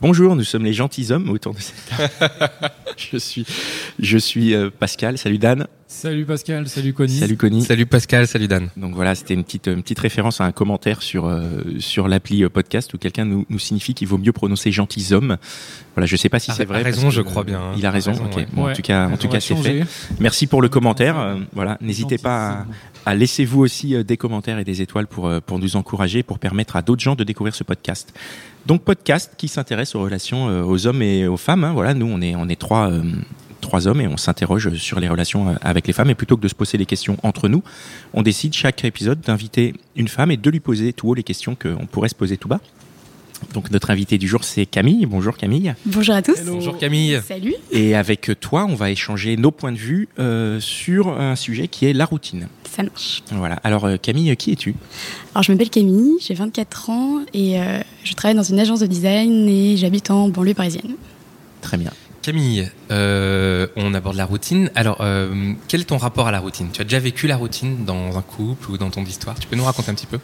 Bonjour, nous sommes les gentilshommes autour de cette table. je suis, je suis euh, Pascal. Salut Dan. Salut Pascal, salut Connie. Salut Connie. Salut Pascal, salut Dan. Donc voilà, c'était une petite, une petite référence à un commentaire sur, euh, sur l'appli euh, podcast où quelqu'un nous, nous signifie qu'il vaut mieux prononcer gentilshommes. Voilà, je sais pas si Ah, c'est a vrai. raison, parce je que, crois bien, hein. Il a raison. A raison, ok. ouais. Bon, en tout cas, en tout cas, c'est fait. Merci pour le commentaire. euh, voilà, n'hésitez pas à, à laisser vous aussi euh, des commentaires et des étoiles pour, euh, pour nous encourager, pour permettre à d'autres gens de découvrir ce podcast. Donc podcast qui s'intéresse aux relations euh, aux hommes et aux femmes. hein. Voilà, nous on est on est trois euh, trois hommes et on s'interroge sur les relations euh, avec les femmes. Et plutôt que de se poser des questions entre nous, on décide chaque épisode d'inviter une femme et de lui poser tout haut les questions qu'on pourrait se poser tout bas. Donc notre invité du jour c'est Camille. Bonjour Camille. Bonjour à tous. Bonjour Camille. Salut. Et avec toi, on va échanger nos points de vue euh, sur un sujet qui est la routine. Ça marche. Voilà. Alors euh, Camille, qui es-tu? Alors, je m'appelle Camille, j'ai 24 ans et euh, je travaille dans une agence de design et j'habite en banlieue parisienne. Très bien. Camille, euh, on aborde la routine. Alors, euh, quel est ton rapport à la routine? Tu as déjà vécu la routine dans un couple ou dans ton histoire? Tu peux nous raconter un petit peu?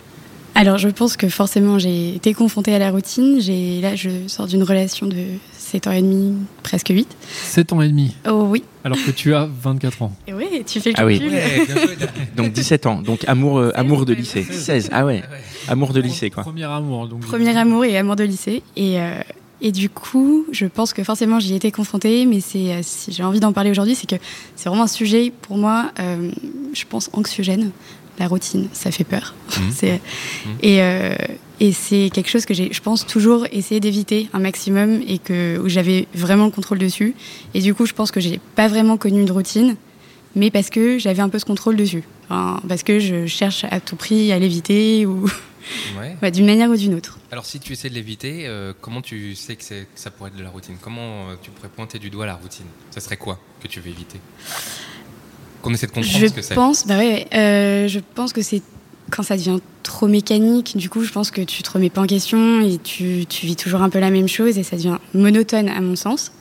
Alors, je pense que forcément, j'ai été confrontée à la routine. J'ai Là, je sors d'une relation de 7 ans et demi, presque 8. 7 ans et demi, Oh oui. alors que tu as 24 ans. Et oui, tu fais le Ah oui. Donc 17 ans. Donc amour euh, amour de lycée. 16. Ah ouais. Amour de lycée quoi. Premier amour. Donc Premier amour et amour de lycée. Et, euh, et du coup, je pense que forcément, j'y ai été confrontée, mais c'est, euh, si j'ai envie d'en parler aujourd'hui, c'est que c'est vraiment un sujet, pour moi, euh, je pense, anxiogène. La routine, ça fait peur. Mhm. C'est- Et, euh, et c'est quelque chose que j'ai, je pense, toujours essayé d'éviter un maximum et que, où j'avais vraiment le contrôle dessus. Et du coup, je pense que j'ai pas vraiment connu une routine, mais parce que j'avais un peu ce contrôle dessus. Enfin, parce que je cherche à tout prix à l'éviter ou Ouais. ouais, d'une manière ou d'une autre. Alors, si tu essaies de l'éviter, euh, comment tu sais que, ça pourrait être de la routine? Comment euh, tu pourrais pointer du doigt la routine? Ça serait quoi que tu veux éviter? Qu'on essaie de comprendre Je ce que c'est. pense, bah ouais, euh, je pense que c'est quand ça devient trop mécanique. Du coup, je pense que tu te remets pas en question et tu, tu vis toujours un peu la même chose et ça devient monotone à mon sens.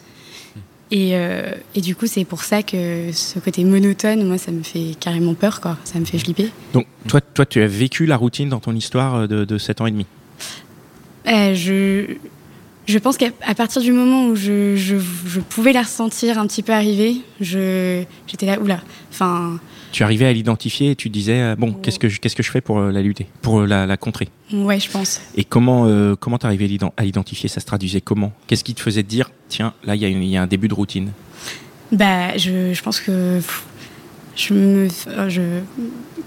Et, euh, et du coup, c'est pour ça que ce côté monotone, moi, ça me fait carrément peur, quoi. Ça me fait flipper. Donc toi toi tu as vécu la routine dans ton histoire euh, de, de 7 ans et demi. Euh, je, je pense qu'à partir du moment où je, je, je pouvais la ressentir un petit peu arriver, j'étais là, oula. Enfin, Tu arrivais à l'identifier et tu disais euh, bon qu'est-ce que je, qu'est-ce que je fais pour euh, la lutter, pour euh, la, la contrer? ouais, je pense. Et comment euh, comment t'arrivais à l'iden- à l'identifier? Ça se traduisait comment? Qu'est-ce qui te faisait te dire tiens là il y, y a un début de routine? Bah, je, je pense que je me, je,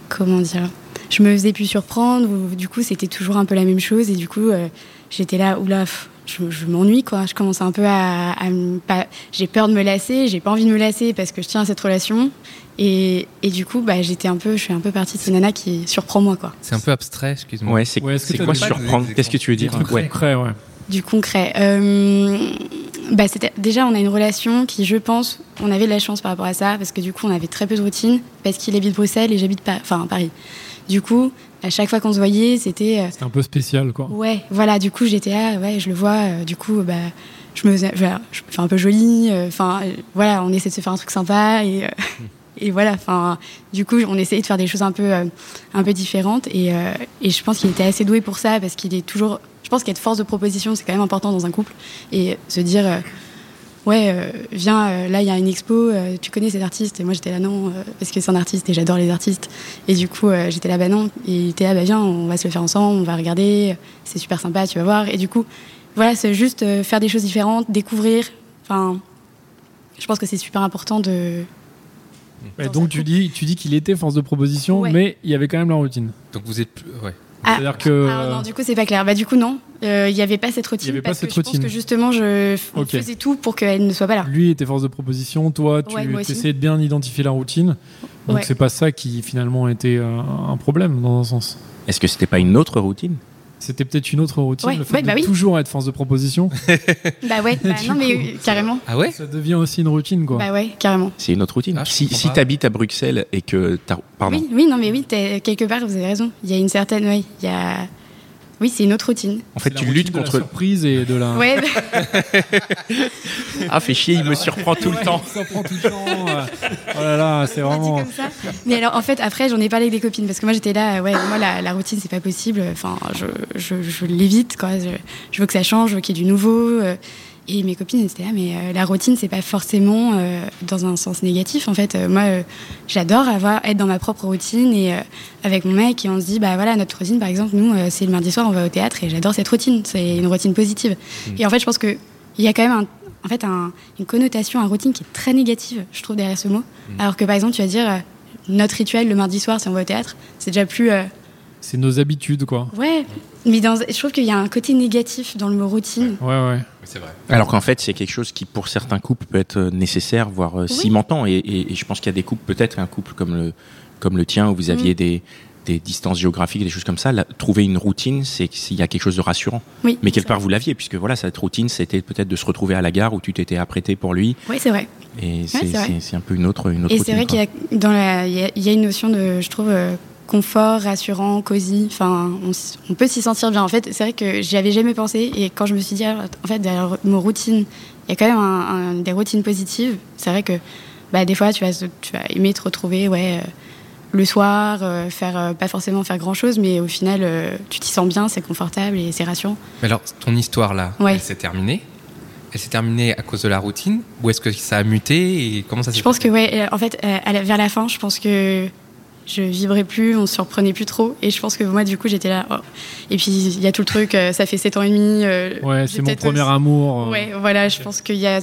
comment dire, je me faisais plus surprendre. Ou, du coup, c'était toujours un peu la même chose et du coup, euh, j'étais là, oula, je, je m'ennuie quoi. Je commençais un peu à, à pas, j'ai peur de me lasser, j'ai pas envie de me lasser parce que je tiens à cette relation et, et du coup, bah, j'étais un peu, je suis un peu partie de ces nanas qui surprend moi quoi. C'est un peu abstrait, excuse-moi. Ouais c'est Ouais, quoi surprendre Qu'est-ce que tu veux dire Ouais. Concret, ouais. Du concret. Euh, bah, c'était, déjà, on a une relation qui, je pense, on avait de la chance par rapport à ça, parce que du coup, on avait très peu de routine, parce qu'il habite Bruxelles et j'habite Pa- enfin, Paris. Du coup, à chaque fois qu'on se voyait, c'était. euh, C'est un peu spécial, quoi. ouais, voilà, du coup, j'étais là, ouais, je le vois, euh, du coup, bah, je me, faisais- voilà, je me fais un peu jolie, euh, enfin, euh, voilà, on essaie de se faire un truc sympa et. euh, Et voilà, enfin, du coup, on essayait de faire des choses un peu, euh, un peu différentes. Et, euh, et je pense qu'il était assez doué pour ça, parce qu'il est toujours. Je pense qu'être force de proposition, c'est quand même important dans un couple. Et se dire, euh, ouais, viens, là, il y a une expo, tu connais cet artiste Et moi, j'étais là, non, parce que c'est un artiste et j'adore les artistes. Et du coup, j'étais là, bah non. Et il était là, bah viens, on va se le faire ensemble, on va regarder, c'est super sympa, tu vas voir. Et du coup, voilà, c'est juste faire des choses différentes, découvrir. Enfin, je pense que c'est super important de. Un donc tu dis, tu dis qu'il était force de proposition, Ouais. mais il y avait quand même la routine. Donc vous êtes plus. Ouais. Ah, C'est-à-dire que ah non, du coup, c'est pas clair. Bah, du coup, non. Euh, Il n'y avait pas cette routine. Il y avait pas cette que je routine. pense que justement, je faisais tout pour qu'elle ne soit pas là. lui était force de proposition, toi tu Ouais, essayais de bien identifier la routine. Donc Ouais. c'est pas ça qui finalement était euh, un problème dans un sens. Est-ce que c'était pas une autre routine? C'était peut-être une autre routine, Ouais, le fait ouais, de bah oui. toujours être force de proposition. Bah ouais, bah non, mais coup. carrément. Ah ouais Ça devient aussi une routine, quoi. Bah ouais, carrément. C'est une autre routine. Ah, si si tu habites à Bruxelles et que t'as. Pardon. Oui, oui, non, mais oui, t'es- quelque part, vous avez raison. Il y a une certaine. Ouais, il y a. Oui, c'est une autre routine. En fait, tu luttes de la contre. surprise et de la. Ouais, Ah, fait chier, il me surprend tout le temps. Ça prend tout le temps. euh. Oh là là, c'est vraiment. comme ça. Mais alors, en fait, après, j'en ai parlé avec des copines parce que moi, j'étais là, euh, ouais, moi, la, la routine, c'est pas possible. Enfin, je, je, je l'évite, quoi. Je, je veux que ça change, je veux qu'il y ait du nouveau. Et mes copines, étaient là, mais euh, la routine, c'est pas forcément euh, dans un sens négatif. En fait, Euh, moi, j'adore avoir être dans ma propre routine et avec mon mec, et on se dit, bah voilà, notre routine, par exemple, nous, c'est le mardi soir, on va au théâtre, et j'adore cette routine. C'est une routine positive. Et en fait, je pense que il y a quand même un, en fait, un- une connotation, un routine qui est très négative, je trouve, derrière ce mot. Alors que par exemple, tu vas dire, notre rituel le mardi soir, si on va au théâtre, c'est déjà plus. C'est nos habitudes, quoi. Ouais, mais dans, je trouve qu'il y a un côté négatif dans le mot routine. Ouais, ouais. Oui, C'est vrai. Alors qu'en fait, c'est quelque chose qui, pour certains couples, peut être euh, nécessaire, voire euh, Oui. cimentant. Et, et- et je pense qu'il y a des couples, peut-être un couple comme le, comme le tien, où vous aviez des, des distances géographiques, des choses comme ça. là, trouver une routine, c'est qu'il y a quelque chose de rassurant. Oui, Mais quelque part, vous l'aviez, puisque voilà, cette routine, c'était peut-être de se retrouver à la gare où tu t'étais apprêté pour lui. Oui, c'est vrai. Et c'est c'est un peu une autre, une autre Et routine. c'est vrai qu'il y a une notion de, je trouve, euh, confort, rassurant, cosy. Enfin, on, peut s'y sentir bien. En fait, c'est vrai que j'y avais jamais pensé. Et quand je me suis dit, ah, en fait, derrière le mot routine, il y a quand même un- un- des routines positives. C'est vrai que bah, des fois, tu vas, tu vas aimer te retrouver ouais, euh, le soir, euh, faire, euh, pas forcément faire grand chose, mais au final, tu t'y sens bien, c'est confortable et c'est rassurant. Mais alors, ton histoire là, Ouais. elle s'est terminée Elle s'est terminée à cause de la routine Ou est-ce que ça a muté et comment ça s'est Je pense que, ouais, en fait, à la- vers la fin, je pense que je vibrais plus, on se surprenait plus trop. Et je pense que moi, du coup, j'étais là. oh. Et puis, il y a tout le truc, euh, ça fait 7 ans et demi. euh, Ouais, c'est mon peut-être premier aussi- amour. euh. Ouais, voilà, je pense qu'il y a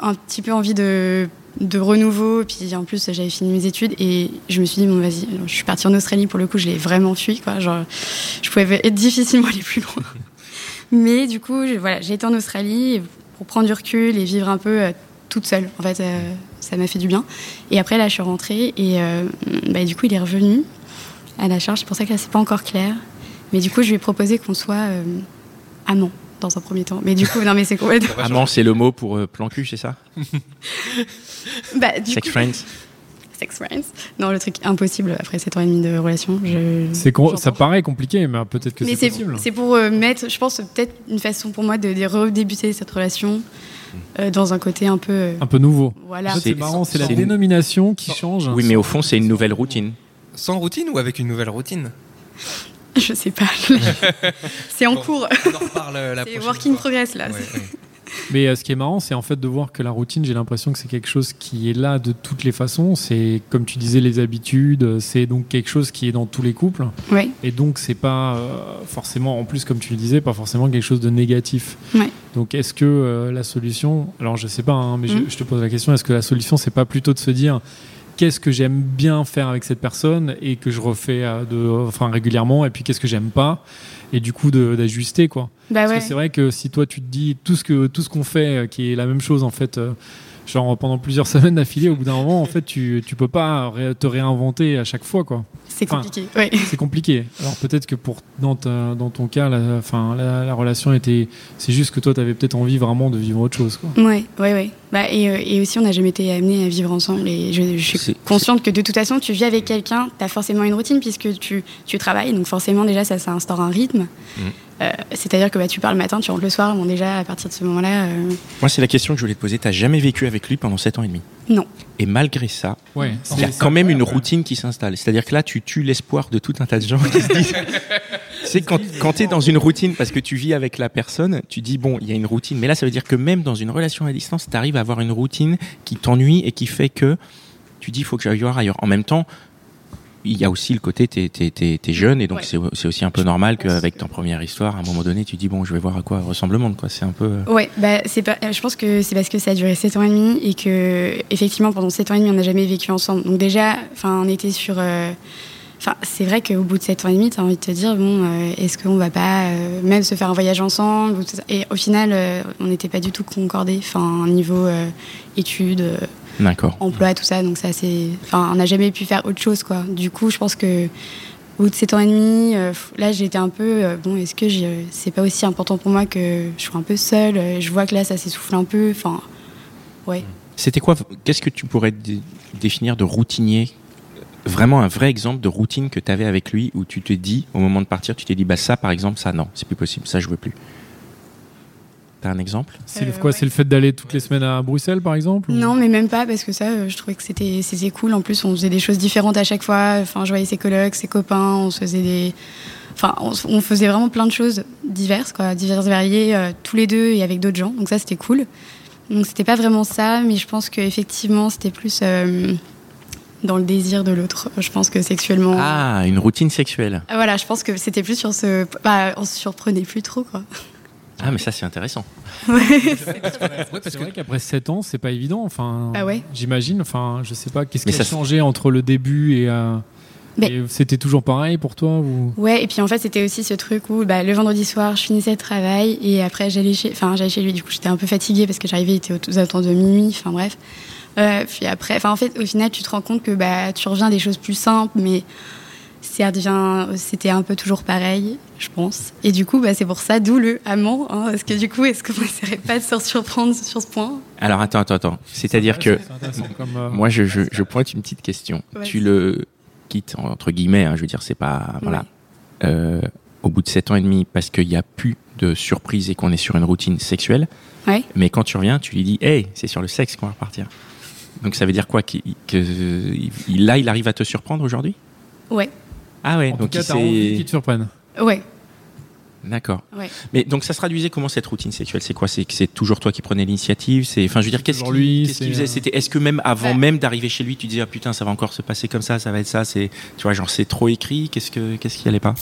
un petit peu envie de, de renouveau. Puis en plus, j'avais fini mes études et je me suis dit, bon, vas-y, je suis partie en Australie pour le coup, je l'ai vraiment fui, quoi. Genre, je pouvais être difficilement aller plus loin. Mais du coup, je- voilà, j'ai été en Australie pour prendre du recul et vivre un peu euh, toute seule. En fait, euh, ça m'a fait du bien. Et après, là, je suis rentrée et euh, bah, du coup, il est revenu à la charge. C'est pour ça que là, c'est pas encore clair. Mais du coup, je lui ai proposé qu'on soit euh, amants dans un premier temps. Mais du coup, non, mais c'est complètement. Amant, c'est le mot pour euh, plan cul, c'est ça? Bah, du Sex coup, friends sex friends. Non, le truc impossible après 7 ans et demi de relation. Je, C'est con- ça paraît compliqué, mais peut-être que Mais c'est c'est possible. c'est pour euh, mettre, je pense, peut-être une façon pour moi de, de redébuter cette relation euh, dans un côté un peu. euh, Un peu nouveau. voilà. C'est C'est- marrant, c'est la c'est- dénomination qui change. Oui, mais au fond, c'est une nouvelle routine. Sans routine ou avec une nouvelle routine Je sais pas. c'est en Bon, cours. On en reparle euh, la C'est prochaine work in progress là. Ouais, C'est- ouais. Mais euh, ce qui est marrant, c'est en fait de voir que la routine, j'ai l'impression que c'est quelque chose qui est là de toutes les façons. C'est comme tu disais, les habitudes. C'est donc quelque chose qui est dans tous les couples. Et donc, c'est pas euh, forcément, en plus, comme tu le disais, pas forcément quelque chose de négatif. Donc, est-ce que euh, la solution, alors je sais pas, hein, mais je- Mhm. je, te pose la question, est-ce que la solution, c'est pas plutôt de se dire qu'est-ce que j'aime bien faire avec cette personne et que je refais euh, de, enfin, régulièrement, et puis qu'est-ce que j'aime pas, et du coup d'ajuster, quoi. Bah Parce ouais. que c'est vrai que si toi tu te dis tout ce que tout ce qu'on fait euh, qui est la même chose en fait euh, genre pendant plusieurs semaines d'affilée au bout d'un moment en fait tu tu peux pas ré- te réinventer à chaque fois quoi. C'est Enfin, compliqué. Ouais. C'est compliqué. Alors peut-être que pour dans ta- dans ton cas la enfin la, la relation était c'est juste que toi tu avais peut-être envie vraiment de vivre autre chose quoi. Ouais, ouais, ouais. Bah, et, euh, et aussi, on n'a jamais été amenés à vivre ensemble. Et je, je suis consciente que de toute façon, tu vis avec quelqu'un, tu as forcément une routine puisque tu, tu travailles. Donc, forcément, déjà, ça, ça instaure un rythme. Mm. Euh, C'est-à-dire que bah, tu pars le matin, tu rentres le soir. Bon, déjà, à partir de ce moment-là, euh, Moi, c'est la question que je voulais te poser. T'as jamais vécu avec lui pendant 7 ans et demi? Non. Et malgré ça, Ouais. il y a quand même une routine qui s'installe. C'est-à-dire que là, tu tues l'espoir de tout un tas de gens qui se disent. c'est quand, quand tu es dans une routine, parce que tu vis avec la personne, tu dis, bon, il y a une routine. Mais là, ça veut dire que même dans une relation à distance, tu arrives à avoir une routine qui t'ennuie et qui fait que tu dis, il faut que j'aille voir ailleurs. En même temps, il y a aussi le côté, tu es, jeune et donc Ouais. c'est aussi un peu normal qu'avec ton première histoire, à un moment donné, tu dis, bon, je vais voir à quoi ressemble le monde. quoi. C'est un peu. euh, Ouais, bah, c'est pas, je pense que c'est parce que ça a duré 7 ans et demi et que, effectivement, pendant 7 ans et demi, on n'a jamais vécu ensemble. Donc, déjà, enfin, on était sur. euh, Enfin, c'est vrai qu'au bout de 7 ans et demi, tu as envie de te dire, bon, euh, est-ce qu'on va pas euh, même se faire un voyage ensemble Et au final, euh, on n'était pas du tout concordés, enfin, niveau études. Emploi, tout ça. Donc, ça, c'est. Enfin, on n'a jamais pu faire autre chose, quoi. Du coup, je pense que au bout de 7 ans et demi, euh, là j'étais un peu, euh, bon, est-ce que j'ai- c'est pas aussi important pour moi que je sois un peu seule euh, Je vois que là ça s'essouffle un peu, enfin, ouais. C'était quoi Qu'est-ce que tu pourrais dé- définir de routinier? Vraiment un vrai exemple de routine que tu avais avec lui où tu te dis, au moment de partir, tu t'es dit, bah ça par exemple, ça non, c'est plus possible, ça je veux plus. T'as un exemple C'est le- Euh, quoi ouais. C'est le fait d'aller toutes les semaines à Bruxelles, par exemple ou- Non, mais même pas, parce que ça, euh, je trouvais que c'était c'était cool. En plus, on faisait des choses différentes à chaque fois. Enfin, je voyais ses colocs, ses copains, on se faisait des. Enfin, on, faisait vraiment plein de choses diverses, quoi, diverses, variées, euh, tous les deux et avec d'autres gens. Donc ça, c'était cool. Donc c'était pas vraiment ça, mais je pense qu'effectivement, c'était plus euh, dans le désir de l'autre. Je pense que sexuellement. Ah, une routine sexuelle. Voilà, je pense que c'était plus sur ce. Bah, on se surprenait plus trop, quoi. Ah, mais ça c'est intéressant. Ouais, C'est parce que vrai qu'après 7 ans, c'est pas évident. Enfin, Bah ouais. J'imagine. Enfin, je sais pas. Qu'est-ce qui a ça- changé entre le début et. euh, Mais- et C'était toujours pareil pour toi ou... Ouais, et puis en fait, c'était aussi ce truc où bah, le vendredi soir, je finissais le travail et après, j'allais chez, enfin, j'allais chez lui. Du coup, j'étais un peu fatiguée parce que j'arrivais, il était aux alentours de minuit. Enfin, bref. Euh, puis après, enfin, en fait, au final, tu te rends compte que bah, tu reviens à des choses plus simples, mais ça devient, c'était un peu toujours pareil, je pense. Et du coup, bah, c'est pour ça, d'où le amant. Hein, parce que du coup, est-ce qu'on essaierait pas de se surprendre sur ce point? Alors attends, attends, attends. C'est-à-dire que comme, euh, moi je, je, je pointe une petite question. Ouais. Tu le quittes entre guillemets, hein, je veux dire, c'est pas voilà. Euh, au bout de 7 ans et demi, parce qu'il n'y a plus de surprise et qu'on est sur une routine sexuelle. Ouais. Mais quand tu reviens, tu lui dis, hey, c'est sur le sexe qu'on va repartir. Donc ça veut dire quoi qu'il- que il- là, il arrive à te surprendre aujourd'hui? Ouais, Ah ouais. En donc tout cas, t'as envie qu'ils te surprennent. ouais, D'accord. ouais. Mais donc ça se traduisait comment cette routine sexuelle? C'est quoi? C'est que c'est toujours toi qui prenais l'initiative? C'est enfin je veux dire qu'est-ce qu'il lui, qu'est-ce qu'il c'est, faisait? euh, C'était est-ce que même avant Ouais. même d'arriver chez lui, tu disais ah putain ça va encore se passer comme ça, ça va être ça, c'est tu vois genre c'est trop écrit, qu'est-ce que qu'est-ce qui allait pas?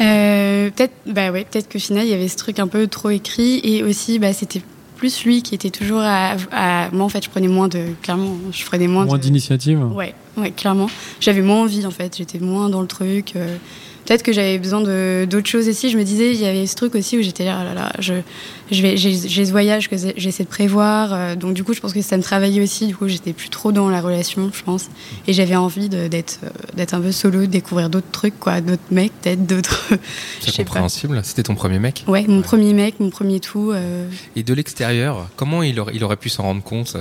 Euh, peut-être, bah ouais, peut-être qu'au final il y avait ce truc un peu trop écrit et aussi bah c'était plus lui qui était toujours à, à- moi en fait je prenais moins de clairement je prenais moins, Moins de d'initiative. ouais ouais clairement j'avais moins envie en fait j'étais moins dans le truc euh, peut-être que j'avais besoin de d'autres choses aussi je me disais il y avait ce truc aussi où j'étais là, là, là je je vais j'ai ce voyage que j'essaie de prévoir euh, donc du coup je pense que ça me travaillait aussi du coup j'étais plus trop dans la relation je pense et j'avais envie d'être euh, d'être un peu solo de découvrir d'autres trucs quoi d'autres mecs peut-être d'autres c'est compréhensible. C'était ton premier mec? Ouais, mon premier mec, mon premier tout. euh, Et de l'extérieur, comment il aurait, il aurait pu s'en rendre compte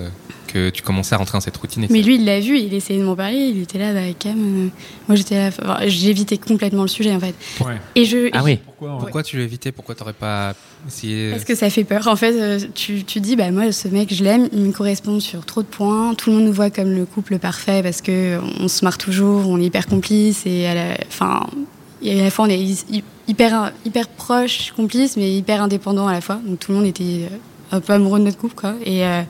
que tu commençais à rentrer dans cette routine Mais lui, il l'a vu, il essayait de m'en parler, il était là, bah, Cam. euh, Moi, j'étais là, enfin, j'évitais complètement le sujet, en fait. Ouais. Et je. Ah oui. Pourquoi ouais. Pourquoi tu l'as évité? Pourquoi t'aurais pas essayé Parce que ça fait peur. En fait, euh, tu, tu dis, bah, moi, ce mec, je l'aime, il me correspond sur trop de points. Tout le monde nous voit comme le couple parfait parce que on se marre toujours, on est hyper complices et à la, enfin, et à la fois, on est hy- hyper, hyper proches, complices, mais hyper indépendants à la fois. Donc, tout le monde était euh, un peu amoureux de notre couple, quoi. Et, euh,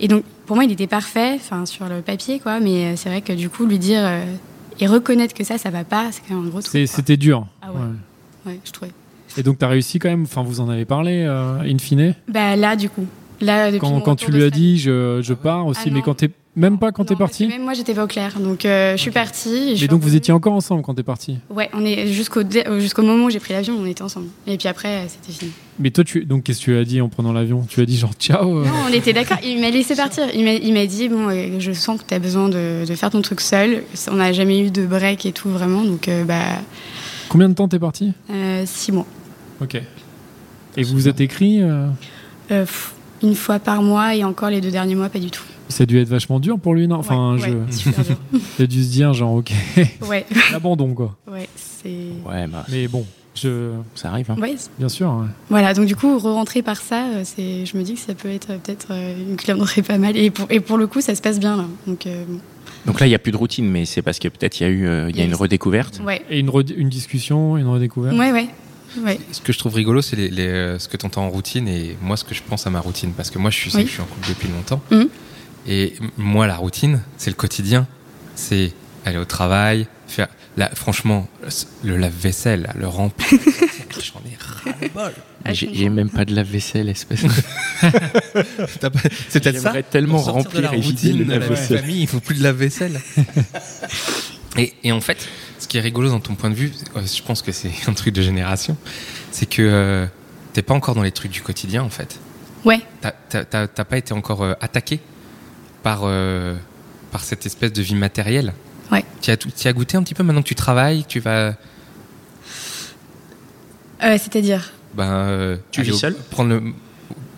et donc, pour moi, il était parfait, enfin, sur le papier, quoi. Mais euh, c'est vrai que du coup, lui dire euh, et reconnaître que ça, ça va pas, c'est quand même un gros truc. C'était dur. Ah ouais. Ouais, je trouvais. Et donc, tu as réussi quand même, enfin, vous en avez parlé, euh, in fine? Bah, là, du coup. Là, depuis Quand, quand tu lui as dit je, je pars aussi, Ah mais quand t'es même pas quand t'es parti Même moi, j'étais pas au clair. Donc, euh, je suis partie. et je Mais donc vous étiez encore ensemble quand t'es parti. Ouais, on est jusqu'au dé- euh, jusqu'au moment où j'ai pris l'avion, on était ensemble. Et puis après, euh, c'était fini. Mais toi, tu donc qu'est-ce que tu as dit en prenant l'avion? Tu as dit genre ciao. euh, Non, on était d'accord. Il m'a laissé partir. Il m'a il m'a dit bon, euh, je sens que tu as besoin de, de faire ton truc seul. On n'a jamais eu de break et tout vraiment. Donc, bah, Combien de temps t'es parti six mois. Ok. Et vous vous êtes écrit une fois par mois et encore les deux derniers mois, pas du tout. Ça a dû être vachement dur pour lui, non? Enfin, ouais, il a dû se dire genre ok, Ouais, l'abandon quoi. ouais, c'est. Ouais, bah, Mais bon, je, ça arrive. Hein. Ouais, bien sûr. ouais. Voilà, donc du coup, re-rentrer par ça, euh, c'est, je me dis que ça peut être euh, peut-être euh, une clamourerie pas mal. Et pour, et pour le coup, ça se passe bien là. Donc, euh, bon. Donc là, il n'y a plus de routine, mais c'est parce que peut-être il y a eu euh, il y a une redécouverte. ouais, Et une, une discussion, une redécouverte. ouais, ouais, ouais. Ce que je trouve rigolo, c'est les, les, ce que tu entends en routine et moi, ce que je pense à ma routine. Parce que moi, je suis, sais Oui. que je suis en couple depuis longtemps. Mhm. Et moi, la routine, c'est le quotidien. C'est aller au travail, faire. Là, franchement, le lave-vaisselle, le remplir. J'en ai ras-le-bol. Ah, J'ai même pas de lave-vaisselle, espèce. C'est peut-être ça. J'aimerais tellement de la remplir et vider routine de la lave-vaisselle. famille, il faut plus de lave-vaisselle. et, et en fait, ce qui est rigolo dans ton point de vue, euh, je pense que c'est un truc de génération, c'est que euh, t'es pas encore dans les trucs du quotidien en fait. Ouais, t'as pas été encore euh, attaqué par, euh, par cette espèce de vie matérielle. Ouais. Tu as, goûté un petit peu maintenant que tu travailles, que tu vas Euh, C'est-à-dire Ben, euh, Tu vis seul Prendre le.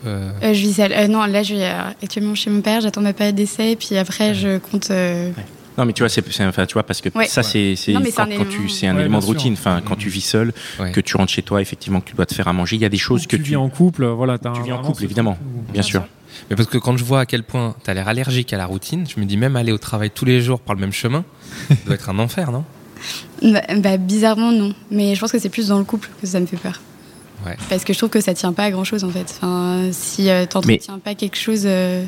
euh, Euh, Je vis seule. Euh, non, là, je vis euh, actuellement chez mon père. J'attends ma période d'essai. Puis après, je compte. euh, Non, mais tu vois, c'est, enfin, tu vois, parce que Ouais. ça, c'est, quand, un quand tu, élément. c'est un Ouais, élément de routine. Enfin, quand tu vis seul, ouais. que tu rentres chez toi, effectivement, que tu dois te faire à manger. Il y a des choses que tu tu, vis en couple, voilà. tu un- vis en couple, évidemment. bien sûr. Mais parce que quand je vois à quel point t'as l'air allergique à la routine, je me dis même aller au travail tous les jours par le même chemin, ça doit être un enfer, non? Bah, bah, bizarrement, non. Mais je pense que c'est plus dans le couple que ça me fait peur. Ouais. Parce que je trouve que ça tient pas à grand chose en fait. Enfin, si euh, t'entretiens pas quelque chose. euh,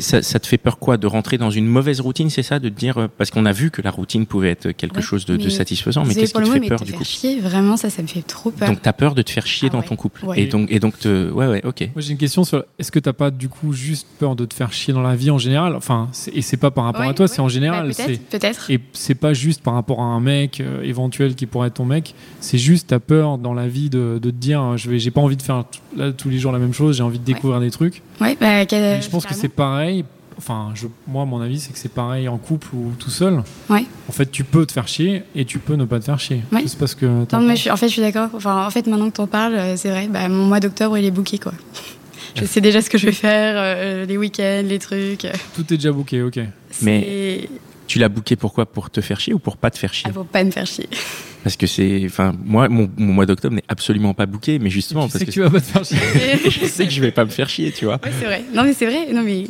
Ça, ça te fait peur quoi De rentrer dans une mauvaise routine, c'est ça De te dire. euh, Parce qu'on a vu que la routine pouvait être quelque Ouais, chose de, satisfaisant, mais qu'est-ce qui te fait mais peur te du faire coup? chier, vraiment, ça, ça me fait trop peur. Donc, tu as peur de te faire chier Ah dans ouais. ton couple. Ouais. Et donc, et donc te... ouais, ouais, ok. Moi j'ai une question sur est-ce que t'as pas du coup juste peur de te faire chier dans la vie en général? Enfin, et c'est pas par rapport Ouais, à toi, ouais. c'est en général. Bah, c'est peut-être, peut-être. et c'est pas juste par rapport à un mec euh, éventuel qui pourrait être ton mec. C'est juste t'as peur dans la vie de, de te dire euh, je vais j'ai pas envie de faire là, tous les jours la même chose. J'ai envie de découvrir des trucs. Ouais, bah, je pense que c'est pareil. Enfin, je, moi, mon avis, c'est que c'est pareil en couple ou tout seul. Ouais. En fait, tu peux te faire chier et tu peux ne pas te faire chier. Ouais. C'est parce que. Non, mais je suis- en fait, je suis d'accord. Enfin, en fait, maintenant que t'en parles, euh, c'est vrai. Bah, mon mois d'octobre, il est booké, quoi. Je sais déjà ce que je vais faire, euh, les week-ends, les trucs. Tout est déjà booké, ok. Mais- Tu l'as booké pourquoi Pour te faire chier ou pour pas te faire chier? Ah, faut pas me faire chier. Parce que c'est. Enfin, moi, mon, mon mois d'octobre n'est absolument pas booké, mais justement, tu parce sais que, que tu vas pas te faire chier. je sais que je vais pas me faire chier, tu vois. Ouais, c'est vrai. Non, mais c'est vrai. Non, mais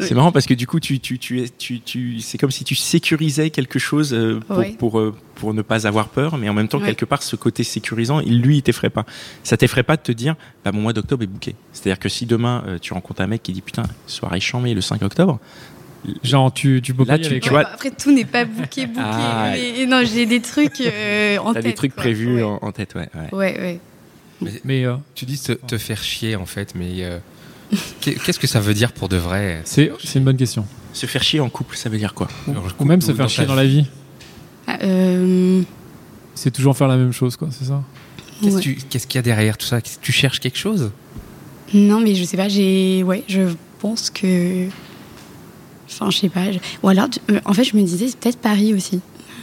C'est marrant parce que du coup, tu, tu, tu, es- tu, tu, c'est comme si tu sécurisais quelque chose euh, pour, pour, euh, pour ne pas avoir peur, mais en même temps, quelque part, ce côté sécurisant, il, lui, il t'effraie pas. Ça t'effraie pas de te dire, bah, mon mois d'octobre est booké. C'est-à-dire que si demain, euh, tu rencontres un mec qui dit, putain, soirée chambée le 5 octobre, Genre, tu, tu Là, tu- vois- après, tout n'est pas booké, booké. Ah. mais non, j'ai des trucs euh, en t'as tête. des trucs quoi. prévus Ouais, en, en tête, ouais. ouais. ouais. ouais. Mais euh, Tu dis te, te faire chier en fait, mais euh, qu'est-ce que ça veut dire pour de vrai? C'est une bonne question. Se faire chier en couple, ça veut dire quoi? Ou même se faire dans chier dans la vie. Ah, euh, C'est toujours faire la même chose, quoi, c'est ça? Qu'est-ce ouais. tu- qu'il y a derrière tout ça? Tu cherches quelque chose? Non, mais je sais pas, j'ai. Ouais, je pense que. Enfin, je sais pas. je- Ou alors, tu- euh, en fait, je me disais, c'est peut-être Paris aussi.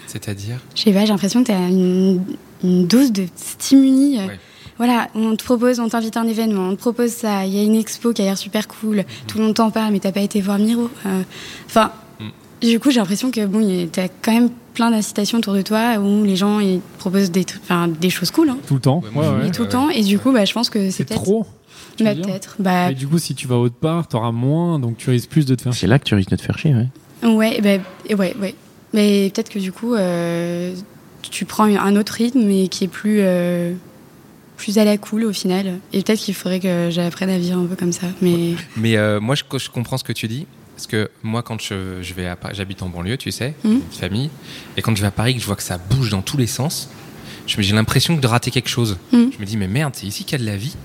C'est-à-dire? Je sais pas, j'ai l'impression que t'as une, une dose de stimuli. euh, Ouais. Voilà, on te propose, on t'invite à un événement, on te propose ça, il y a une expo qui a l'air super cool, Mhm. tout le monde t'en parle, mais t'as pas été voir Miro. euh, Enfin, Mm. du coup, j'ai l'impression que bon, t'as quand même plein d'incitations autour de toi où les gens ils te proposent des, choses cool, hein, Tout le temps. Ouais, moi, Ouais, je- ouais. et tout le ouais. temps, et du coup, bah, je pense que c'est trop. Bah, peut-être. Bah, Mais du coup, si tu vas autre part, t'auras moins, donc tu risques plus de te faire chier. C'est là que tu risques de te faire chier, ouais. Ouais, bah, ouais, ouais. Mais peut-être que du coup, euh, tu prends un autre rythme et qui est plus, euh, plus à la cool au final. Et peut-être qu'il faudrait que j'apprenne à vivre un peu comme ça. Mais Mais euh, moi, je, je comprends ce que tu dis. Parce que moi, quand je, je vais à Paris, j'habite en banlieue, tu sais, Mhm. une famille. Et quand je vais à Paris, que je vois que ça bouge dans tous les sens, j'ai l'impression de rater quelque chose. Mhm. Je me dis, mais merde, c'est ici qu'il y a de la vie.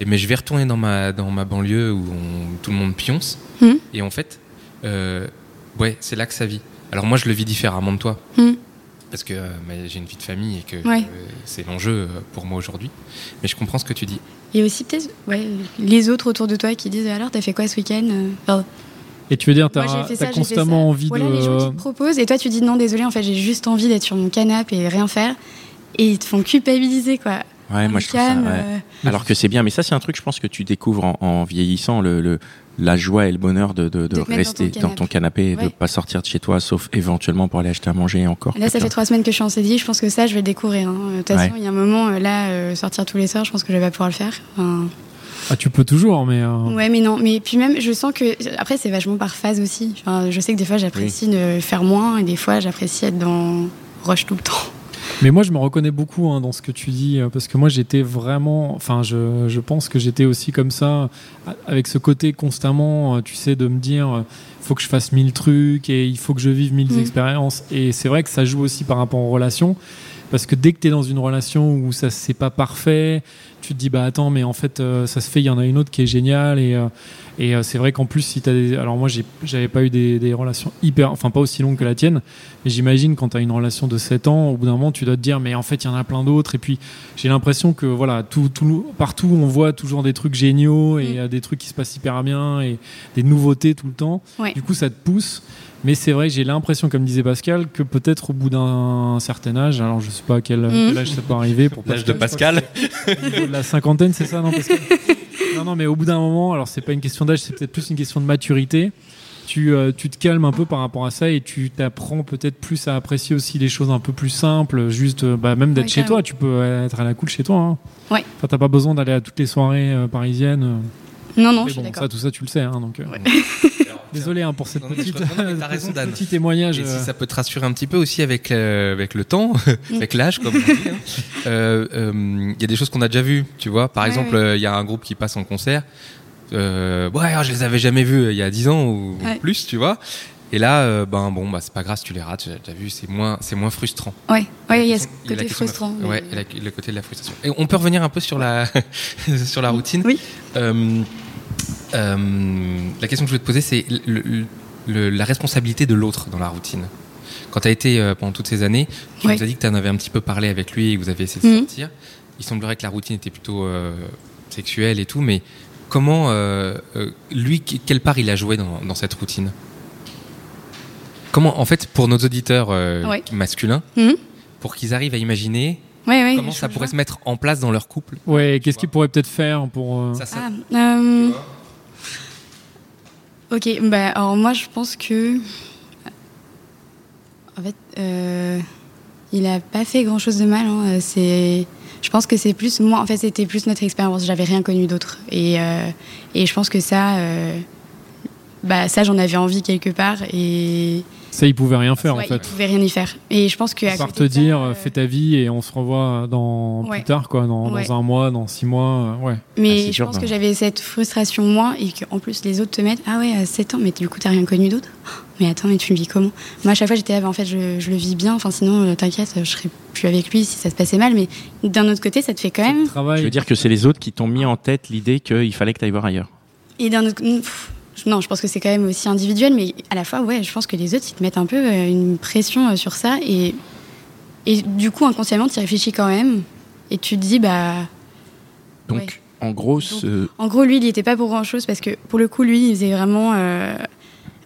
Et mais je vais retourner dans ma, dans ma banlieue où on- tout le monde pionce. Mhm. Et en fait, euh, ouais, c'est là que ça vit. Alors moi, je le vis différemment de toi. Parce que euh, j'ai une vie de famille et que Ouais. euh, c'est l'enjeu euh, pour moi aujourd'hui. Mais je comprends ce que tu dis. et aussi peut-être ouais, les autres autour de toi qui disent alors t'as fait quoi ce week-end Enfin, Et tu veux dire, t'as constamment envie voilà, les gens qui de. te proposent et toi tu dis non désolé en fait j'ai juste envie d'être sur mon canapé et rien faire et ils te font culpabiliser quoi. Ouais, moi je trouve ça. ouais. euh, Alors que c'est bien, mais ça c'est un truc, je pense que tu découvres en, en vieillissant le, le- la joie et le bonheur de, de, de De dans rester ton dans ton canapé et de Ouais. pas sortir de chez toi, sauf éventuellement pour aller acheter à manger et encore. Là, ça fait trois semaines que je suis en CDI. Je pense que ça, je vais le découvrir. hein. De toute façon, il y a un moment, euh, là, euh, sortir tous les soirs, je pense que je vais pas pouvoir le faire. Enfin, Ah, tu peux toujours, mais. euh, Ouais, mais non. Mais puis même, je sens que. Après, c'est vachement par phase aussi. Enfin, je sais que des fois, j'apprécie de faire moins et des fois, j'apprécie être dans rush tout le temps. Mais moi, je me reconnais beaucoup hein, dans ce que tu dis, euh, parce que moi, j'étais vraiment. Enfin, je, je pense que j'étais aussi comme ça, avec ce côté constamment, euh, tu sais, de me dire, euh, faut que je fasse mille trucs et il faut que je vive mille Mm. expériences. Et c'est vrai que ça joue aussi par rapport aux relations, parce que dès que tu es dans une relation où ça c'est pas parfait, tu te dis, bah attends, mais en fait, euh, ça se fait, il y en a une autre qui est géniale. Et, euh, et euh, c'est vrai qu'en plus, si tu as des. Alors, moi, j'avais pas eu des, des relations hyper. Enfin, pas aussi longues que la tienne, mais j'imagine quand tu as une relation de 7 ans, au bout d'un moment, tu dois te dire, mais en fait, il y en a plein d'autres. Et puis, j'ai l'impression que voilà, tout, tout, partout, on voit toujours des trucs géniaux et Mm. des trucs qui se passent hyper bien et des nouveautés tout le temps. Ouais. Du coup, ça te pousse. Mais c'est vrai, j'ai l'impression, comme disait Pascal, que peut-être au bout d'un certain âge, alors je sais pas à quel, Mhm. quel âge ça peut arriver pour L'âge de Pascal. que c'est au niveau de la cinquantaine, c'est ça, non Pascal? Non, non, mais au bout d'un moment, alors c'est pas une question d'âge, c'est peut-être plus une question de maturité. Tu, euh, tu te calmes un peu par rapport à ça et tu t'apprends peut-être plus à apprécier aussi les choses un peu plus simples, juste euh, bah, même d'être Ouais, chez toi. Tu peux être à la cool chez toi. Hein. Ouais. Enfin, t'as pas besoin d'aller à toutes les soirées euh, parisiennes. euh. Non, non, Mais je suis bon, d'accord. ça, tout ça, tu le sais. Hein, donc, euh, Désolé hein, pour cette Non, petite, non, raison, Dan. petit témoignage. Et si euh, ça peut te rassurer un petit peu aussi avec, euh, avec le temps, avec l'âge, comme on dit. hein. Euh, euh, Il y a des choses qu'on a déjà vues, tu vois. Par Ouais, exemple, ouais. il y a un groupe qui passe en concert. Euh, ouais, je les avais jamais vus il y a 10 ans ou Ouais. plus, tu vois. Et là, euh, ben bon, bah c'est pas grave si tu les rates. T'as vu, c'est moins, c'est moins frustrant. Ouais, ouais, il y a ce la côté la- frustrant. mais- Ouais, la- le côté de la frustration. Et on peut revenir un peu sur la, sur la routine. Oui. Euh, la question que je voulais te poser, c'est le- le- le- la responsabilité de l'autre dans la routine. Quand tu as été euh, pendant toutes ces années, tu Ouais. nous as dit que tu en avais un petit peu parlé avec lui et que vous avez essayé de Mhm. sortir. Il semblerait que la routine était plutôt euh, sexuelle et tout, mais comment, lui, quelle part il a joué dans, dans cette routine? Comment, en fait, pour nos auditeurs Ouais. masculins, Mhm. pour qu'ils arrivent à imaginer Ouais, ouais, comment ça pourrait se mettre en place dans leur couple Ouais, qu'est-ce qu'il pourrait peut-être faire pour. euh, Ça, ça- Ah, euh, Ok, bah alors moi je pense que. En fait, euh, il a pas fait grand chose de mal. hein. C'est. Je pense que c'est plus. Moi, en fait, c'était plus notre expérience. J'avais rien connu d'autre. Et, euh, et je pense que ça. euh, Bah, ça, j'en avais envie quelque part. Et. Ça, il pouvait rien faire Ouais, en fait. Il pouvait rien y faire. Et je pense que. À part te ça, dire, euh, fais ta vie et on se revoit dans Ouais. plus tard, quoi, dans, Ouais. dans un mois, dans six mois, euh, ouais. Mais Ah, je dur, pense ben. que j'avais cette frustration moi et qu'en plus les autres te mettent Ah ouais, à 7 ans, mais du coup t'as rien connu d'autre? Mais attends, mais tu le vis comment? Moi à chaque fois j'étais là, bah, en fait je, je le vis bien, enfin sinon euh, t'inquiète, je serais plus avec lui si ça se passait mal. Mais d'un autre côté, ça te fait quand même. Je veux dire que c'est les autres qui t'ont mis en tête l'idée qu'il fallait que tu ailles voir ailleurs? Et d'un autre pff, non, je pense que c'est quand même aussi individuel, mais à la fois, ouais, je pense que les autres ils te mettent un peu euh, une pression euh, sur ça et, et du coup inconsciemment tu y réfléchis quand même et tu te dis bah. Donc, Ouais. en gros, ce- En gros, lui, il était pas pour grand chose parce que pour le coup, lui, il faisait vraiment. euh,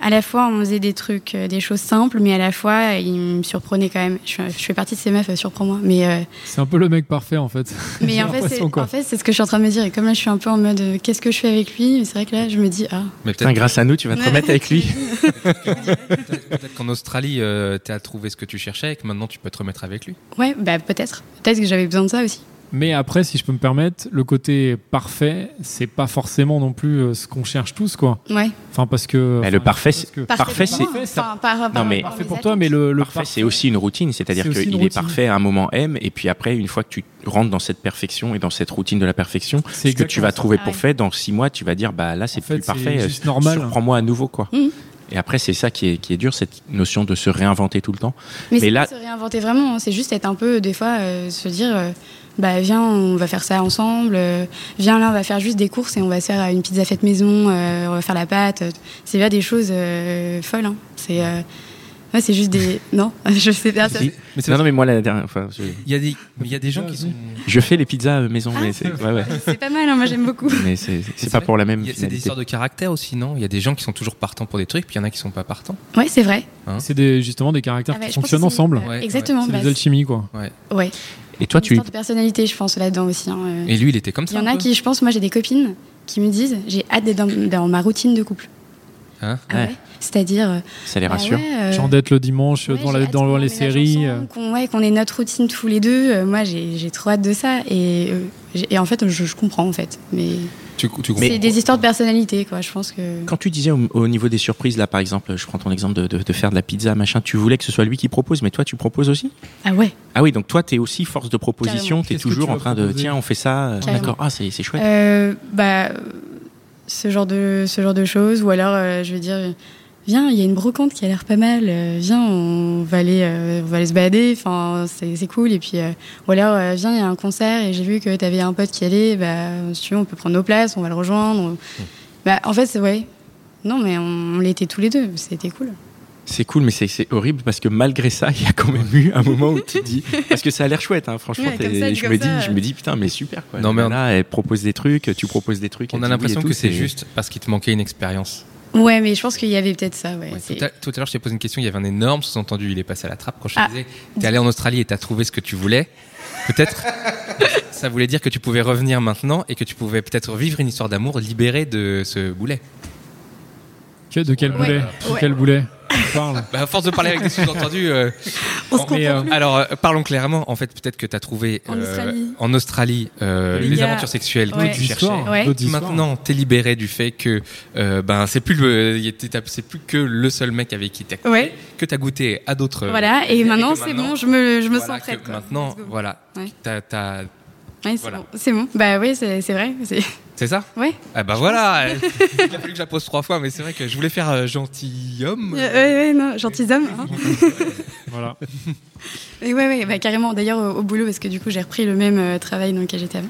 à la fois, on faisait des trucs, euh, des choses simples, mais à la fois, il me surprenait quand même. Je, fais- je fais partie de ces meufs, euh, surprends-moi. Mais, euh, C'est un peu le mec parfait en fait. mais en fait, c'est l'impression, quoi. en fait, c'est ce que je suis en train de me dire. Et comme là, je suis un peu en mode euh, qu'est-ce que je fais avec lui? C'est vrai que là, je me dis ah. Mais putain, peut-être grâce à nous, tu vas te Ouais. remettre avec lui. peut-être qu'en Australie, tu as trouvé ce que tu cherchais et que maintenant tu peux te remettre avec lui. Ouais, bah peut-être. Peut-être que j'avais besoin de ça aussi. Mais après, si je peux me permettre, le côté parfait, c'est pas forcément non plus euh, ce qu'on cherche tous, quoi. Ouais. Enfin, parce que. Mais le parfait, que- Parfait, c'est-. Enfin, par- par- mais- par Parfait pour toi, mais le, le Parfait, c'est aussi une routine, c'est-à-dire C'est qu'il est parfait à un moment M, et puis après, une fois que tu rentres dans cette perfection et dans cette routine de la perfection, C'est ce que tu vas trouver pour ouais. fait, dans six mois, tu vas dire, bah là, c'est plus c'est parfait, euh, juste normal. surprends-moi à nouveau, quoi. Mhm. Et après, c'est ça qui est, qui est dur, cette notion de se réinventer tout le temps. Mais, Mais c'est là- pas se réinventer vraiment, hein. c'est juste être un peu, des fois, euh, se dire, euh, bah viens, on va faire ça ensemble, euh, viens là, on va faire juste des courses et on va se faire une pizza faite maison, euh, on va faire la pâte. C'est pas des choses euh, folles, hein. c'est euh, ouais, c'est juste des... Non, je sais pas. ça-. Mais c'est non, non, mais moi, la dernière fois, je, Il y a des, il y a des gens qui sont. je fais les pizzas euh, maison, Ah, mais c'est ouais, ouais. C'est pas mal, hein, moi j'aime beaucoup. Mais c'est c'est C'est pas vrai. pour la même Il y a- C'est des histoires de caractère aussi, non? Il y a des gens qui sont toujours partants pour des trucs, puis il y en a qui sont pas partants. Ouais, c'est vrai. C'est des- justement des caractères Ah qui pense fonctionnent c'est- ensemble. euh, Ouais, exactement. C'est bah, des alchimies, quoi. ouais. Et toi, Une tu. de personnalité, je pense, là-dedans aussi. hein, euh. Et lui, il était comme Il ça. y en a qui, je pense, moi j'ai des copines qui me disent j'ai hâte d'être dans, dans ma routine de couple. Hein Ah Ouais. ouais C'est-à-dire. euh, Ça les bah rassure. ouais, euh, J'endette le dimanche ouais, dans, la- dans les séries. ensemble, euh, Qu'on ouais, qu'on ait notre routine tous les deux. Moi, j'ai j'ai trop hâte de ça. Et, euh, et en fait, je, je comprends, en fait. Mais, Tu, tu c'est des histoires de personnalité, quoi. Je pense que. Quand tu disais au, au niveau des surprises, là par exemple, je prends ton exemple de, de- de faire de la pizza, machin, tu voulais que ce soit lui qui propose, mais toi tu proposes aussi? Ah ouais Ah oui, donc toi t'es aussi force de proposition, Carrément. t'es Qu'est-ce que toujours tu en train de tiens, on fait ça, Carrément. d'accord, ah c'est c'est chouette. Euh, bah, ce genre de ce genre de choses ou alors euh, je veux dire viens il y a une brocante qui a l'air pas mal euh, viens on va aller euh, on va aller se balader enfin c'est c'est cool et puis euh, ou alors euh, viens il y a un concert et j'ai vu que t'avais un pote qui allait bah si tu veux on peut prendre nos places on va le rejoindre bah en fait c'est ouais. Non mais on, on l'était tous les deux c'était cool C'est cool, mais c'est- horrible parce que malgré ça, il y a quand même eu un moment où tu te dis, parce que ça a l'air chouette, hein, franchement, Ouais, ça, je me dis, ça, je me dis putain, mais super quoi. Non, mais on- là, elle propose des trucs, tu proposes des trucs. On a l'impression que c'est juste parce qu'il te manquait une expérience. Ouais, mais je pense qu'il y avait peut-être ça. Ouais, Ouais, c'est- tout, à, tout à l'heure, je t'ai posé une question, il y avait un énorme sous-entendu, il est passé à la trappe. Quand je te Ah. disais, t'es allé en Australie et t'as trouvé ce que tu voulais, peut-être ça voulait dire que tu pouvais revenir maintenant et que tu pouvais peut-être vivre une histoire d'amour libérée de ce boulet. Que- De quel Ouais. boulet? De quel boulet? On parle. Bah, à force de parler avec des sous-entendus. euh, On comprend mais, euh, plus. alors, euh, parlons clairement. En fait, peut-être que tu as trouvé En Australie. en Australie, euh, Il les aventures sexuelles Ouais. que tu cherchais. Ouais. Maintenant, t'es libéré du fait que euh, ben c'est plus le, c'est plus que le seul mec avec qui t'as Ouais. que t'as goûté à d'autres. Voilà, et maintenant c'est bon, je me, je me voilà, sens prête. Maintenant, voilà, Ouais. t'as- t'as- Ouais, c'est voilà. bon. C'est bon. Bah oui, c'est vrai. C'est- ça Ouais. Ah bah voilà. Il a fallu que je la pose trois fois, mais c'est vrai que je voulais faire euh, gentilhomme. Euh, ouais, non, gentilhomme. Hein. Voilà. Et ouais, ouais, bah, carrément. D'ailleurs, au, au boulot, parce que du coup, j'ai repris le même euh, travail dans lequel j'étais avant.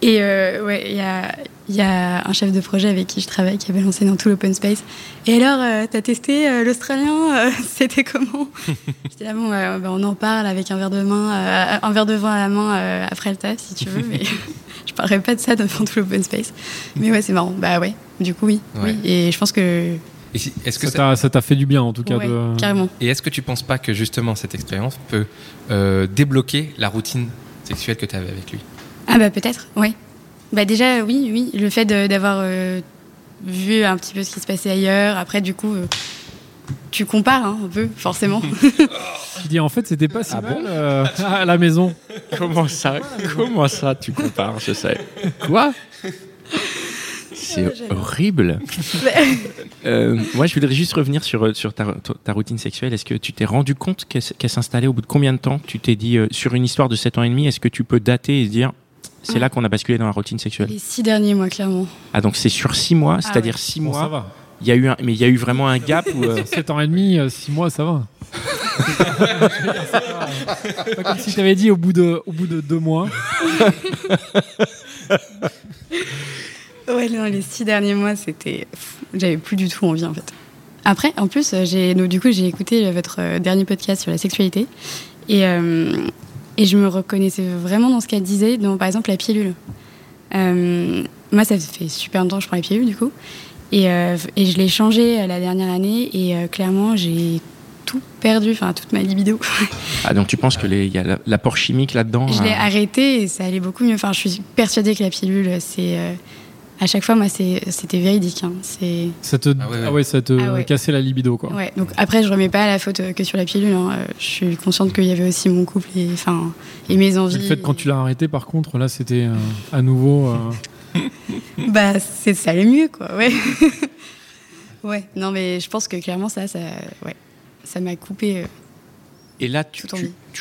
Et euh, ouais, il y a, il y a un chef de projet avec qui je travaille qui avait lancé dans tout l'open space. Et alors, euh, t'as testé euh, l'Australien euh, C'était comment J'étais là, bon, euh, bah, on en parle avec un verre de main, euh, un verre de vin à la main euh, après le taf, si tu veux. Mais je parlerai pas de ça devant tout l'open space. Mais ouais, c'est marrant. Bah ouais, du coup, oui. Ouais. oui. Et je pense que. Si- Est-ce que Ça t'a- fait du bien en tout cas. ouais, de... carrément. et est-ce que tu penses pas que justement cette expérience peut euh, débloquer la routine sexuelle que tu avais avec lui? Ah bah peut-être, ouais. Bah déjà oui, oui, le fait d'avoir euh, vu un petit peu ce qui se passait ailleurs, après du coup euh, tu compares hein, un peu forcément. Qui dit en fait c'était pas si Ah mal bon? euh, à la maison. Comment ça Comment ça tu compares Je sais. Quoi? C'est horrible. Euh, moi, je voudrais juste revenir sur, sur ta, ta routine sexuelle. Est-ce que tu t'es rendu compte qu'elle qu'elle s'installait au bout de combien de temps? Tu t'es dit, euh, sur une histoire de 7 ans et demi, est-ce que tu peux dater et se dire, c'est là qu'on a basculé dans la routine sexuelle? Les six derniers mois clairement. Ah, donc c'est sur 6 mois, c'est-à-dire ouais. 6 Bon, ça mois. va. Il y a eu un, mais il y a eu vraiment un gap où. euh, 7 ans et demi, 6 mois, ça va. pas comme si t'avais dit au bout de, au bout de deux mois. Ouais, non, les six derniers mois c'était, j'avais plus du tout envie en fait. Après, en plus, euh, j'ai donc, du coup j'ai écouté euh, votre euh, dernier podcast sur la sexualité et euh, et je me reconnaissais vraiment dans ce qu'elle disait, dans par exemple la pilule. Euh, moi, ça fait super longtemps que je prends la pilule, du coup. Et, euh, et je l'ai changée euh, la dernière année. Et euh, clairement, j'ai tout perdu, enfin, toute ma libido. Ah, donc tu penses que les- il y a la- l'apport chimique là-dedans je l'ai hein arrêtée et ça allait beaucoup mieux. Enfin, je suis persuadée que la pilule, c'est. euh, à chaque fois, moi, c'est- c'était véridique. hein. C'est. Ça te, Ah ouais, ouais. ah ouais, ça te Ah ouais. cassait la libido quoi. Ouais, donc après, je remets pas la faute que sur la pilule. hein. Je suis consciente qu'il y avait aussi mon couple et, enfin, et mes Et envies. le fait quand tu l'as arrêté, par contre, là, c'était euh, à nouveau. euh, Bah, c'est ça allait mieux, quoi, ouais. ouais, non, mais je pense que clairement, ça, ça, ouais, ça m'a coupé. euh. Et là, tu,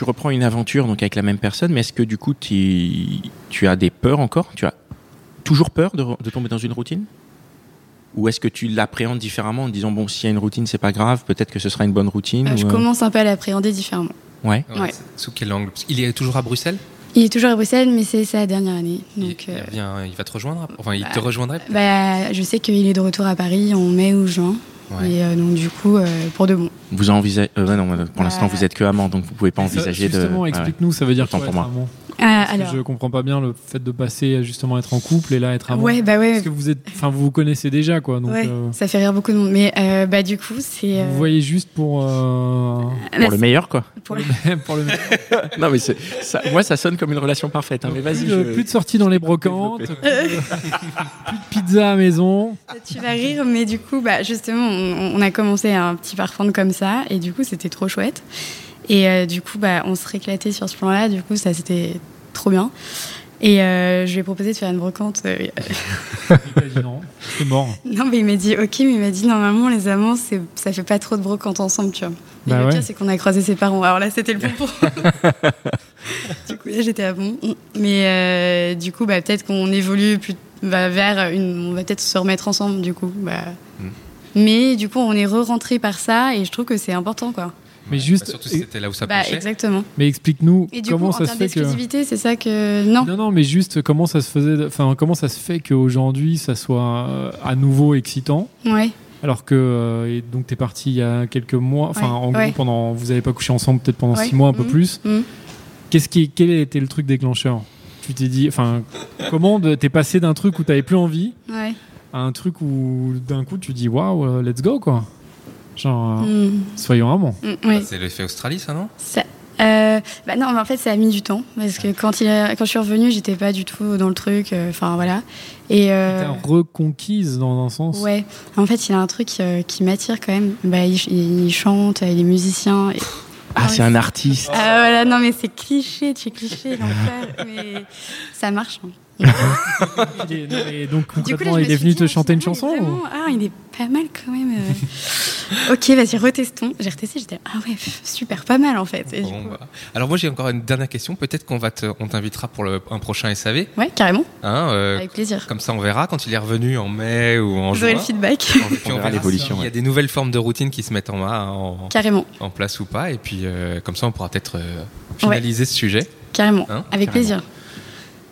reprends une aventure donc avec la même personne, mais est-ce que du coup, tu, tu as des peurs encore? Tu as toujours peur de, de tomber dans une routine? Ou est-ce que tu l'appréhendes différemment en te disant, bon, s'il y a une routine, c'est pas grave, peut-être que ce sera une bonne routine Euh, ou, je euh, commence un peu à l'appréhender différemment. Ouais. Ouais. Sous quel angle? Parce qu'il est toujours à Bruxelles? Il est toujours à Bruxelles, mais c'est sa dernière année. Donc, il, euh, il vient- il va te rejoindre Enfin, il te bah, rejoindrait bah, je sais qu'il est de retour à Paris en mai ou juin. Ouais. Et euh, donc, du coup, euh, pour de bon. Vous envisagez. euh, non, pour Bah, l'instant, vous êtes que amant, donc vous pouvez pas ça, envisager de. justement, ouais. explique-nous, ça veut dire quoi pour être moi. amant? Que alors, Je comprends pas bien le fait de passer à justement être en couple et là être amant. ouais, bah ouais, Parce que vous êtes, enfin, vous vous connaissez déjà quoi. Donc, ouais, euh, ça fait rire beaucoup de monde. Mais euh, bah, du coup, c'est. euh, vous voyez juste pour. euh, Pour le meilleur, quoi. pour le- pour le non, mais c'est, ça, moi, ça sonne comme une relation parfaite. hein, mais vas-y. plus, de, je- plus de sorties dans les brocantes, plus de, plus de pizza à maison. Tu vas rire, mais du coup, bah, justement, on, on a commencé un petit parfum comme ça, et du coup, c'était trop chouette. Et euh, du coup, bah, on se réclatait sur ce plan-là, du coup, ça, c'était trop bien. Et euh, je lui ai proposé de faire une brocante. euh, Il a dit non, c'est mort. non, mais il m'a dit, ok, mais il m'a dit, normalement, les amants, c'est, ça fait pas trop de brocante ensemble, tu vois. Et Bah le ouais. pire, c'est qu'on a croisé ses parents. Alors là, c'était le bon pour. du coup, là, j'étais à bon. Mais euh, du coup, bah, peut-être qu'on évolue plus, bah, vers une. On va peut-être se remettre ensemble, du coup. Bah. Mm. Mais du coup, on est re-rentré par ça et je trouve que c'est important, quoi. Mais Bah, juste, surtout si c'était là où ça Bah, penchait. exactement. mais explique-nous Et du comment coup, en ça se termes fait que. d'exclusivité, c'est ça que. Non. Non, non, mais juste comment ça se faisait, enfin comment ça se fait qu'aujourd'hui ça soit euh, à nouveau excitant, Ouais. alors que euh, et donc t'es parti il y a quelques mois, enfin Ouais, en ouais. gros pendant, vous avez pas couché ensemble peut-être pendant Ouais. six mois un peu Mhm. plus. Mhm. Qu'est-ce qui, quel était le truc déclencheur? Tu t'es dit, enfin comment t'es passé d'un truc où t'avais plus envie Ouais. à un truc où d'un coup tu dis waouh, euh, let's go quoi. Genre, euh, Mm, soyons amants. mm. C'est l'effet Australie, ça, non? Ça- euh, bah non, mais en fait, ça a mis du temps parce que quand, il a- quand je suis revenue, j'étais pas du tout dans le truc. euh, Enfin voilà. Et euh, reconquise dans un sens. ouais, en fait, il a un truc euh, qui m'attire quand même. Bah, il, ch- il chante, il est musicien. et- Ah, c'est un artiste. Ah voilà, non mais c'est cliché, tu es cliché, l'enfer. mais ça marche. hein. Il est- non, mais donc coup, là, il est venu dit, te ah, chanter une chanson il ou- Ah, il est pas mal quand même. euh. ok, vas-y, retestons. J'ai retesté, j'étais ah ouais, super, pas mal en fait. Et Bon, coup- bah. Alors moi j'ai encore une dernière question. Peut-être qu'on va te, on t'invitera pour le, un prochain SAV. Ouais, carrément, Hein, euh, avec plaisir. comme ça on verra quand il est revenu en mai ou en J'aurai juin. le feedback, Puis On verra verra l'évolution, s'il y a des nouvelles formes de routine qui se mettent en, en, carrément, en place ou pas. Et puis euh, comme ça on pourra peut-être euh, finaliser ce sujet. carrément, Hein avec Carrément. plaisir.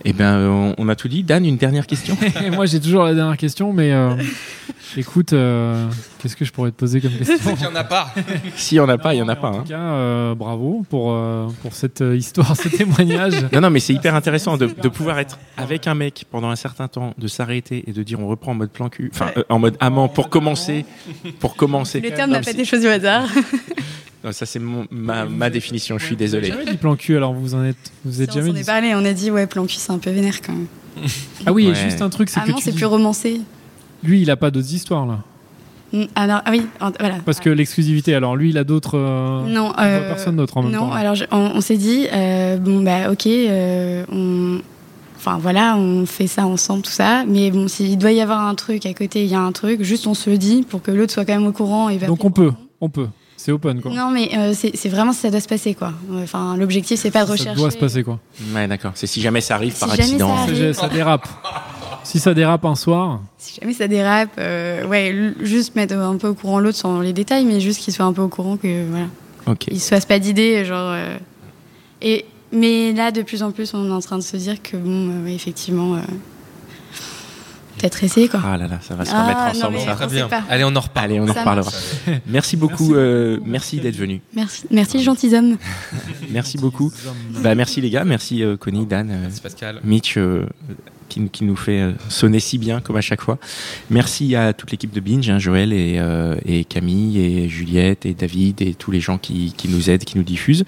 Eh ben, on, on a tout dit. Dan, une dernière question Et moi, j'ai toujours la dernière question, mais euh, écoute, euh, qu'est-ce que je pourrais te poser comme question Il n'y en a pas. S'il y en a pas, il y en a pas. En hein. tout cas, euh, bravo pour, euh, pour cette histoire, ce témoignage. Non, non, mais c'est hyper intéressant de, de pouvoir être avec un mec pendant un certain temps, de s'arrêter et de dire on reprend en mode plan cul, enfin euh, en mode amant pour commencer, pour commencer. Le terme n'a pas c'est- des choses au hasard. Non, ça c'est mon- ma, ma définition. Je suis désolé. Jamais dit plan cul, alors vous en êtes, vous êtes on jamais s'en dit. est parlé, on a dit ouais, plan cul, c'est un peu vénère quand même. Ah oui, Ouais. juste un truc, c'est Ah que non, c'est dis- plus romancé. lui, il a pas d'autres histoires là, Mm, Alors, ah oui, voilà. parce que l'exclusivité. Alors lui, il a d'autres. euh, Non, euh, personne d'autre en même non, temps. alors je- on, on s'est dit, euh, bon bah ok, euh, on, enfin voilà, on fait ça ensemble, tout ça, mais bon, s'il doit y avoir un truc à côté, il y a un truc, juste on se le dit pour que l'autre soit quand même au courant. Et va Donc on peut, on peut. C'est open quoi. Non, mais euh, c'est vraiment si ça doit se passer quoi. Enfin, l'objectif c'est pas de ça rechercher. doit se passer quoi. Ouais, d'accord. C'est si jamais ça arrive Si par accident. ça arrive. Ça, ça dérape. Si ça dérape un soir, Si jamais ça dérape, euh, ouais, juste mettre un peu au courant l'autre sans les détails, mais juste qu'il soit un peu au courant que voilà, Ok. il se fasse pas d'idées, genre. euh, et mais là, de plus en plus, on est en train de se dire que bon, euh, effectivement, euh, peut-être essayer quoi. Ah là là, ça va se Ah, remettre non, ensemble ça. Très bien. Allez, on en reparle. Allez, on en Ça reparlera. Merci beaucoup. euh, merci d'être venu. Merci, merci gentils hommes. Merci beaucoup. Bah, merci les gars. Merci euh, Connie, Dan. euh, Merci Pascal. Mitch euh, qui, qui nous fait euh, sonner si bien comme à chaque fois. Merci à toute l'équipe de Binge, hein, Joël et, euh, et Camille et Juliette et David et tous les gens qui, qui nous aident, qui nous diffusent.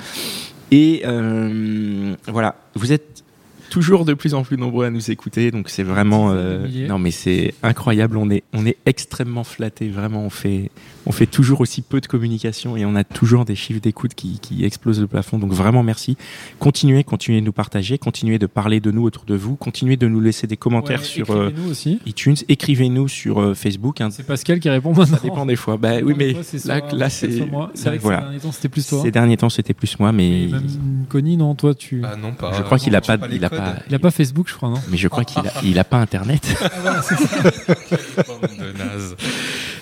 Et euh, voilà, vous êtes toujours de plus en plus nombreux à nous écouter, donc c'est vraiment euh, non mais c'est incroyable. On est on est extrêmement flatté, vraiment. On fait on fait toujours aussi peu de communication et on a toujours des chiffres d'écoute qui, qui explosent le plafond. Donc vraiment merci. Continuez, continuez de nous partager, continuez de parler de nous autour de vous, continuez de nous laisser des commentaires Ouais, sur euh, écrivez-nous aussi. iTunes, écrivez-nous sur euh, Facebook. hein. C'est Pascal qui répond maintenant. Ça dépend des fois. Bah oui, mais c'est là, soit- là c'est moi. C'est vrai que voilà. ces derniers temps, c'était plus toi. Ces derniers temps, c'était plus moi, mais Et même Connie, non, toi, tu. Ah non, pas. je crois qu'il a pas, il a pas. Il a pas Facebook, je crois, non mais je crois qu'il a, il a pas Internet. Bande de nazes.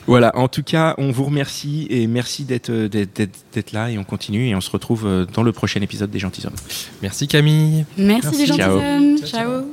Voilà, en tout cas, on vous remercie et merci d'être euh, d'être- d'être d'être là et on continue et on se retrouve euh, dans le prochain épisode des Gentils Hommes. Merci Camille. Merci, Merci. les gentils Ciao. hommes. Ciao, ciao. Ciao.